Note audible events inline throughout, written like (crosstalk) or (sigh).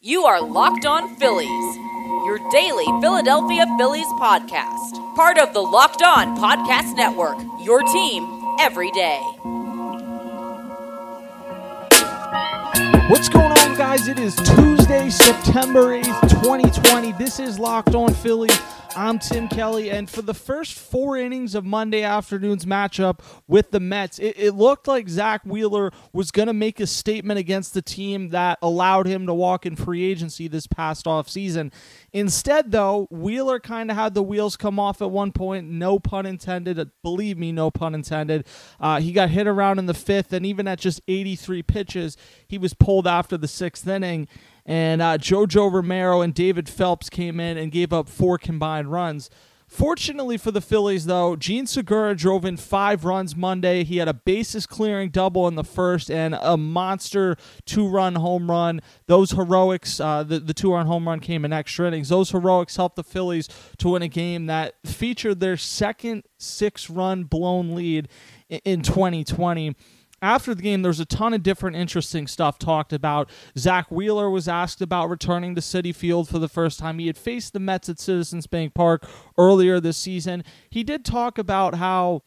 You are Locked On Phillies, your daily Philadelphia Phillies podcast. Part of the Locked On Podcast Network, your team every day. What's going on, guys? It is Tuesday, September 8th, 2020. This is Locked On Phillies. I'm Tim Kelly, and for the first four innings of Monday afternoon's matchup with the Mets, it, it looked like Zack Wheeler was going to make a statement against the team that allowed him to walk in free agency this past offseason. Instead, though, Wheeler kind of had the wheels come off at one point. No pun intended. Believe me, no pun intended. Uh, he got hit around in the fifth, and even at just 83 pitches, he was pulled after the sixth inning and uh, Jojo Romero and David Phelps came in and gave up four combined runs. Fortunately for the Phillies, though, Jean Segura drove in five runs Monday. He had a bases clearing double in the first and a monster two run home run. Those heroics, uh, the, the two run home run came in extra innings. Those heroics helped the Phillies to win a game that featured their second six run blown lead in 2020 after the game, there's a ton of different interesting stuff talked about. Zack Wheeler was asked about returning to Citi Field for the first time. He had faced the Mets at Citizens Bank Park earlier this season. He did talk about how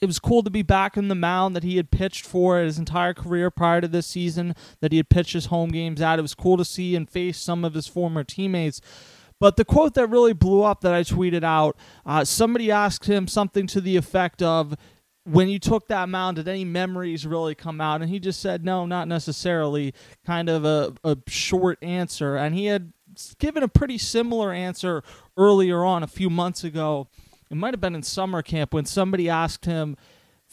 it was cool to be back in the mound that he had pitched for his entire career prior to this season, that he had pitched his home games at. It was cool to see and face some of his former teammates. But the quote that really blew up that I tweeted out, uh, somebody asked him something to the effect of, when you took that mound, did any memories really come out? And he just said, no, not necessarily. Kind of a, a short answer. And he had given a pretty similar answer earlier on, a few months ago. It might have been in summer camp when somebody asked him,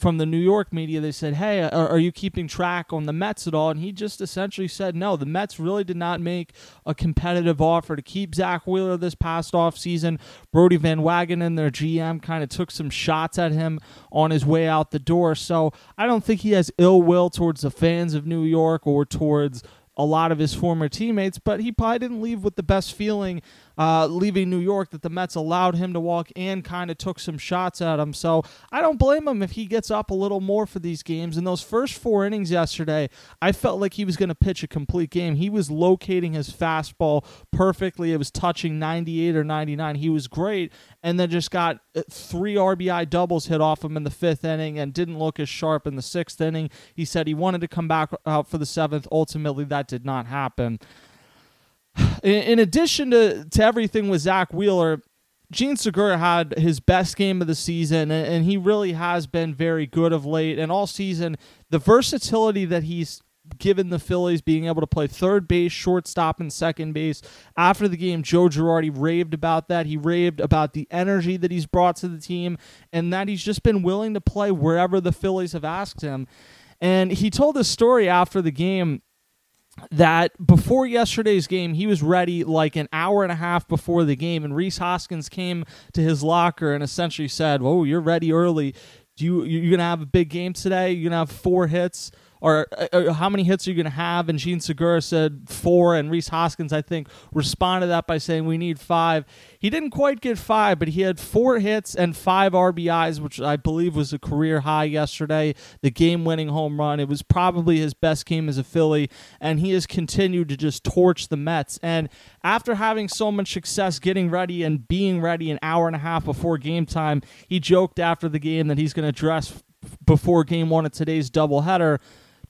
from the New York media, they said, Hey, are, are, you keeping track on the Mets at all? And he just essentially said, No, the Mets really did not make a competitive offer to keep Zack Wheeler this past offseason. Brodie Van Wagenen, their GM, kind of took some shots at him on his way out the door. So I don't think he has ill will towards the fans of New York or towards a lot of his former teammates, but he probably didn't leave with the best feeling uh, leaving New York that the Mets allowed him to walk and kind of took some shots at him. So I don't blame him if he gets up a little more for these games. In those first four innings yesterday, I felt like he was going to pitch a complete game. He was locating his fastball perfectly. It was touching 98 or 99. He was great, and then just got uh, three RBI doubles hit off him in the fifth inning and didn't look as sharp in the sixth inning. He said he wanted to come back out for the seventh. Ultimately, that did not happen. In, in addition to, to everything with Zack Wheeler, Jean Segura had his best game of the season, and he really has been very good of late. And all season, the versatility that he's given the Phillies being able to play third base, shortstop, and second base. After the game, Joe Girardi raved about that. He raved about the energy that he's brought to the team and that he's just been willing to play wherever the Phillies have asked him. And he told a story after the game that before yesterday's game, he was ready like an hour and a half before the game, and Rhys Hoskins came to his locker and essentially said, "Oh, you're ready early. Do you you're gonna have a big game today? You're gonna have four hits." Or, uh, uh, how many hits are you going to have? And Jean Segura said four, and Rhys Hoskins, I think, responded to that by saying we need five. He didn't quite get five, but he had four hits and five RBIs, which I believe was a career high yesterday. The game-winning home run. It was probably his best game as a Philly, and he has continued to just torch the Mets. And after having so much success getting ready and being ready an hour and a half before game time, he joked after the game that he's going to dress before game one of today's doubleheader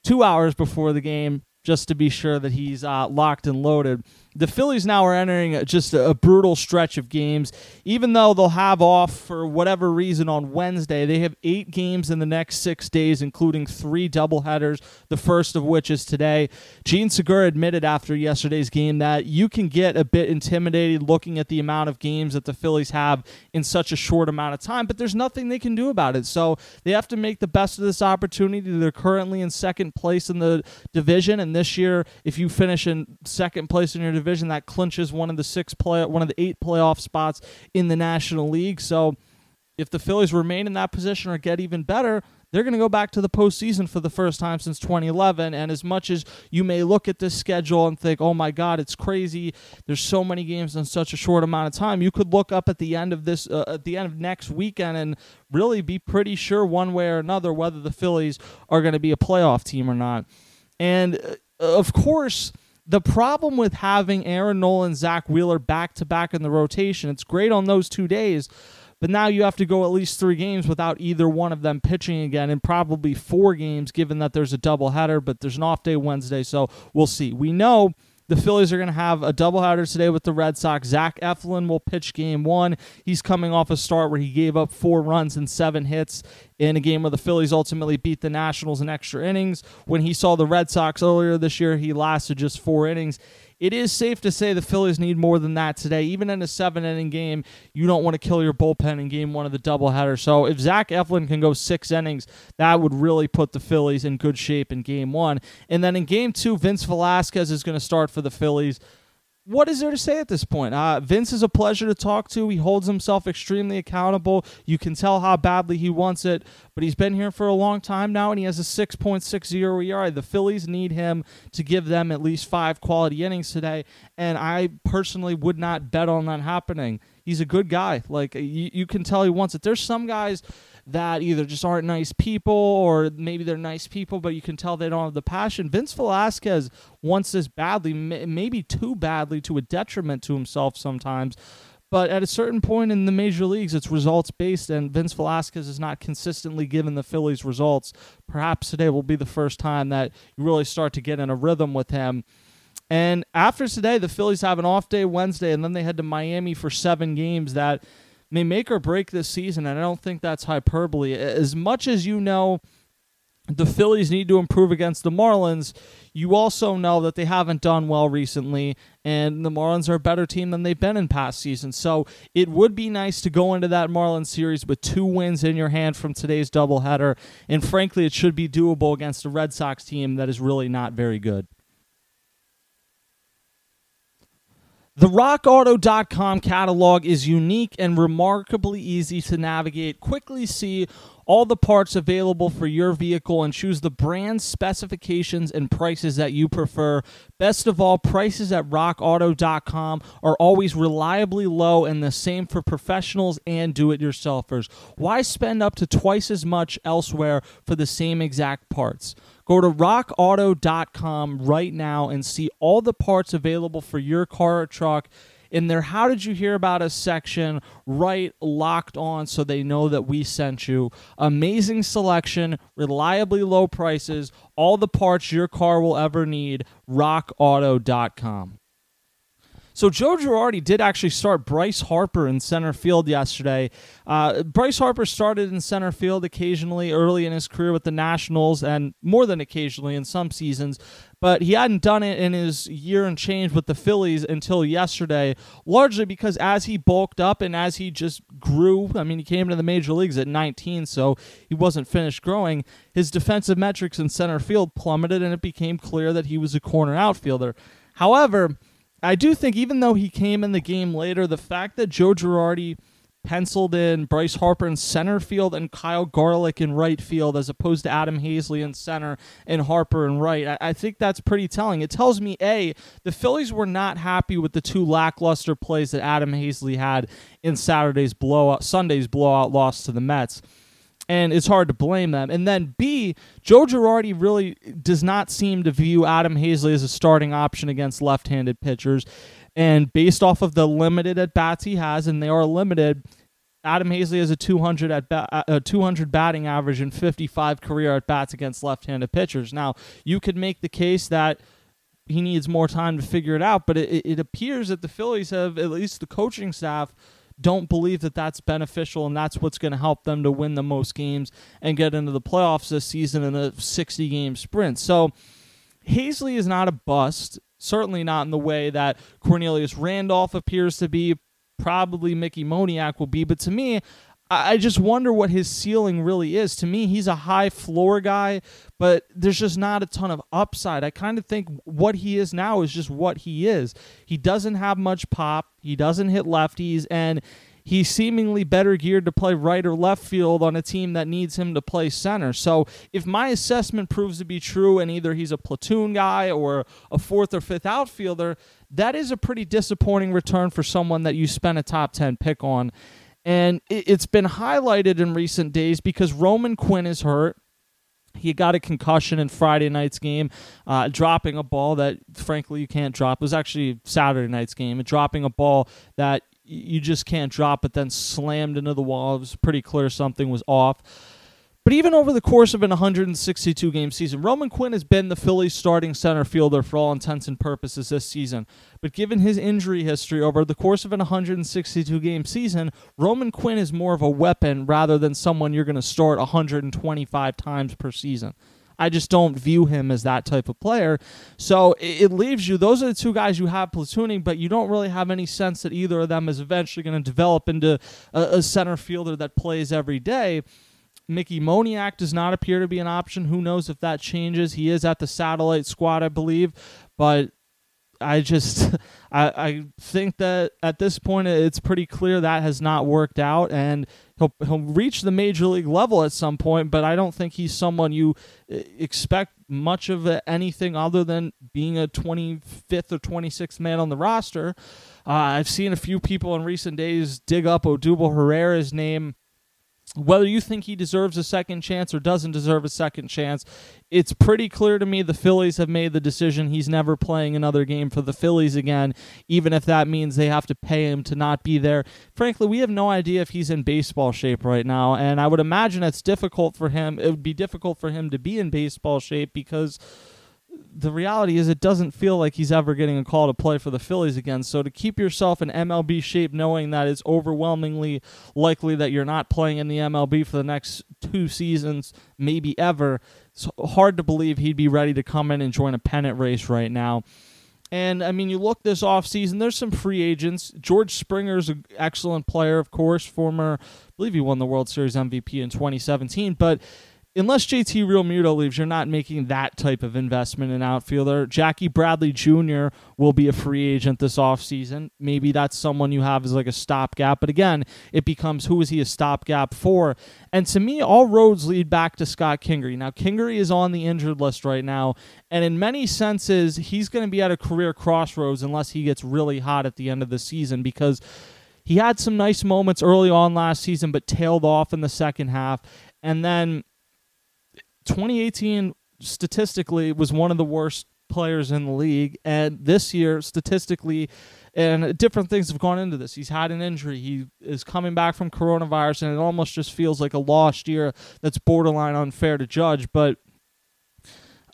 two hours before the game just to be sure that he's uh, locked and loaded the Phillies now are entering just a, brutal stretch of games. Even though they'll have off for whatever reason on Wednesday, they have eight games in the next six days, including three doubleheaders, the first of which is today. Jean Segura admitted after yesterday's game that you can get a bit intimidated looking at the amount of games that the Phillies have in such a short amount of time, but there's nothing they can do about it. So they have to make the best of this opportunity. They're currently in second place in the division, and this year, if you finish in second place in your division, division that clinches one of the six play one of the eight playoff spots in the National League. So if the Phillies remain in that position or get even better, they're going to go back to the postseason for the first time since 2011. And as much as you may look at this schedule and think, oh my God, it's crazy, there's so many games in such a short amount of time, you could look up at the end of this, uh, at the end of next weekend and really be pretty sure one way or another whether the Phillies are going to be a playoff team or not. And uh, of course, The problem with having Aaron Nola, Zack Wheeler back to back in the rotation, it's great on those two days, but now you have to go at least three games without either one of them pitching again, and probably four games given that there's a doubleheader, but there's an off day Wednesday, so we'll see. We know the Phillies are going to have a doubleheader today with the Red Sox. Zach Eflin will pitch game one. He's coming off a start where he gave up four runs and seven hits in a game where the Phillies ultimately beat the Nationals in extra innings. When he saw the Red Sox earlier this year, he lasted just four innings it is safe to say the Phillies need more than that today. Even in a seven inning game, you don't want to kill your bullpen in game one of the doubleheader. So if Zach Eflin can go six innings, that would really put the Phillies in good shape in game one. And then in game two, Vince Velasquez is going to start for the Phillies what is there to say at this point? Uh, Vince is a pleasure to talk to. He holds himself extremely accountable. You can tell how badly he wants it, but he's been here for a long time now, and he has a 6.60 ERA. The Phillies need him to give them at least five quality innings today, and I personally would not bet on that happening. He's a good guy. Like you, you can tell he wants it. There's some guys that either just aren't nice people or maybe they're nice people, but you can tell they don't have the passion. Vince Velasquez wants this badly, maybe too badly to a detriment to himself sometimes. But at a certain point in the major leagues, it's results based, and Vince Velasquez is not consistently giving the Phillies results. Perhaps today will be the first time that you really start to get in a rhythm with him. And after today, the Phillies have an off day Wednesday, and then they head to Miami for seven games that may make or break this season, and I don't think that's hyperbole. As much as you know the Phillies need to improve against the Marlins, you also know that they haven't done well recently, and the Marlins are a better team than they've been in past seasons. So it would be nice to go into that Marlins series with two wins in your hand from today's doubleheader, and frankly, it should be doable against a Red Sox team that is really not very good. The rockauto.com catalog is unique and remarkably easy to navigate. Quickly see all the parts available for your vehicle and choose the brand specifications and prices that you prefer. Best of all, prices at rockauto.com are always reliably low and the same for professionals and do it yourselfers. Why spend up to twice as much elsewhere for the same exact parts? Go to rockauto.com right now and see all the parts available for your car or truck in their How Did You Hear About Us section, right locked on so they know that we sent you. Amazing selection, reliably low prices, all the parts your car will ever need. RockAuto.com. So Joe Girardi did actually start Bryce Harper in center field yesterday. Uh, Bryce Harper started in center field occasionally early in his career with the Nationals, and more than occasionally in some seasons. But he hadn't done it in his year and change with the Phillies until yesterday, largely because as he bulked up and as he just grew, I mean, he came into the major leagues at 19, so he wasn't finished growing. His defensive metrics in center field plummeted, and it became clear that he was a corner outfielder. However, I do think even though he came in the game later, the fact that Joe Girardi penciled in Bryce Harper in center field and Kyle Garlick in right field as opposed to Adam Haseley in center and Harper in right. I, I, think that's pretty telling. It tells me A, the Phillies were not happy with the two lackluster plays that Adam Haseley had in Saturday's blowout Sunday's blowout loss to the Mets and it's hard to blame them. And then B, Joe Girardi really does not seem to view Adam Haseley as a starting option against left-handed pitchers. And based off of the limited at bats he has, and they are limited, Adam Haseley has a 200 at ba- uh, a 200 batting average and 55 career at bats against left-handed pitchers. Now, you could make the case that he needs more time to figure it out, but it, it appears that the Phillies have, at least the coaching staff, don't believe that that's beneficial and that's what's going to help them to win the most games and get into the playoffs this season in a 60 game sprint. So Haseley is not a bust, certainly not in the way that Cornelius Randolph appears to be, probably Mickey Moniak will be, but to me, I just wonder what his ceiling really is. To me, he's a high floor guy, but there's just not a ton of upside. I kind of think what he is now is just what he is. He doesn't have much pop, he doesn't hit lefties, and he's seemingly better geared to play right or left field on a team that needs him to play center. So if my assessment proves to be true and either he's a platoon guy or a fourth or fifth outfielder, that is a pretty disappointing return for someone that you spent a top 10 pick on. And it's been highlighted in recent days because Roman Quinn is hurt. He got a concussion in Friday night's game, uh, dropping a ball that, frankly, you can't drop. It was actually Saturday night's game, dropping a ball that you just can't drop, but then slammed into the wall. It was pretty clear something was off. But even over the course of an 162 game season, Roman Quinn has been the Phillies starting center fielder for all intents and purposes this season. But given his injury history over the course of an 162 game season, Roman Quinn is more of a weapon rather than someone you're going to start 125 times per season. I just don't view him as that type of player. So it, leaves you, those are the two guys you have platooning, but you don't really have any sense that either of them is eventually going to develop into a, a center fielder that plays every day. Mickey Moniak does not appear to be an option. Who knows if that changes? He is at the satellite squad, I believe, but I just (laughs) I, I think that at this point it's pretty clear that has not worked out, and he'll he'll reach the major league level at some point. But I don't think he's someone you uh, expect much of anything other than being a 25th or 26th man on the roster. Uh, I've seen a few people in recent days dig up Odubel Herrera's name whether you think he deserves a second chance or doesn't deserve a second chance, it's pretty clear to me the Phillies have made the decision he's never playing another game for the Phillies again, even if that means they have to pay him to not be there. Frankly, we have no idea if he's in baseball shape right now, and I would imagine it's difficult for him. It would be difficult for him to be in baseball shape because the reality is it doesn't feel like he's ever getting a call to play for the Phillies again. So to keep yourself in MLB shape, knowing that it's overwhelmingly likely that you're not playing in the MLB for the next two seasons, maybe ever, it's hard to believe he'd be ready to come in and join a pennant race right now. And I mean, you look this offseason, there's some free agents. George Springer's an excellent player, of course, former, I believe he won the World Series MVP in 2017, but unless JT Realmuto leaves, you're not making that type of investment in outfielder. Jackie Bradley Jr. will be a free agent this offseason. Maybe that's someone you have as like a stopgap. But again, it becomes who is he a stopgap for? And to me, all roads lead back to Scott Kingery. Now, Kingery is on the injured list right now. And in many senses, he's going to be at a career crossroads unless he gets really hot at the end of the season because he had some nice moments early on last season, but tailed off in the second half. And then 2018 statistically was one of the worst players in the league, and this year statistically, and different things have gone into this. He's had an injury. He is coming back from coronavirus, and it almost just feels like a lost year. That's borderline unfair to judge, but.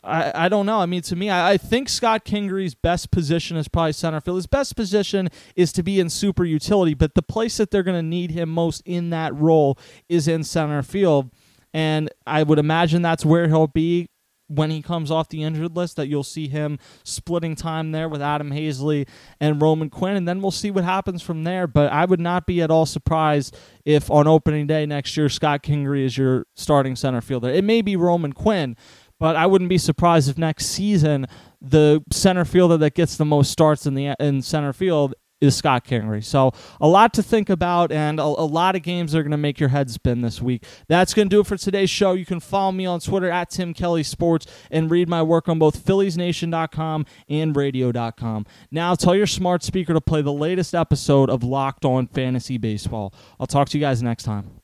I, I don't know. I mean, to me, I, I think Scott Kingery's best position is probably center field. His best position is to be in super utility, but the place that they're going to need him most in that role is in center field. And I would imagine that's where he'll be when he comes off the injured list that you'll see him splitting time there with Adam Haseley and Roman Quinn, and then we'll see what happens from there. But I would not be at all surprised if on opening day next year Scott Kingery is your starting center fielder. It may be Roman Quinn, but I wouldn't be surprised if next season the center fielder that gets the most starts in the in center field is Scott Kingery. So a lot to think about and a, a lot of games are going to make your head spin this week. That's going to do it for today's show. You can follow me on Twitter at Tim Kelly Sports and read my work on both PhilliesNation.com and Radio.com. Now tell your smart speaker to play the latest episode of Locked On Fantasy Baseball. I'll talk to you guys next time.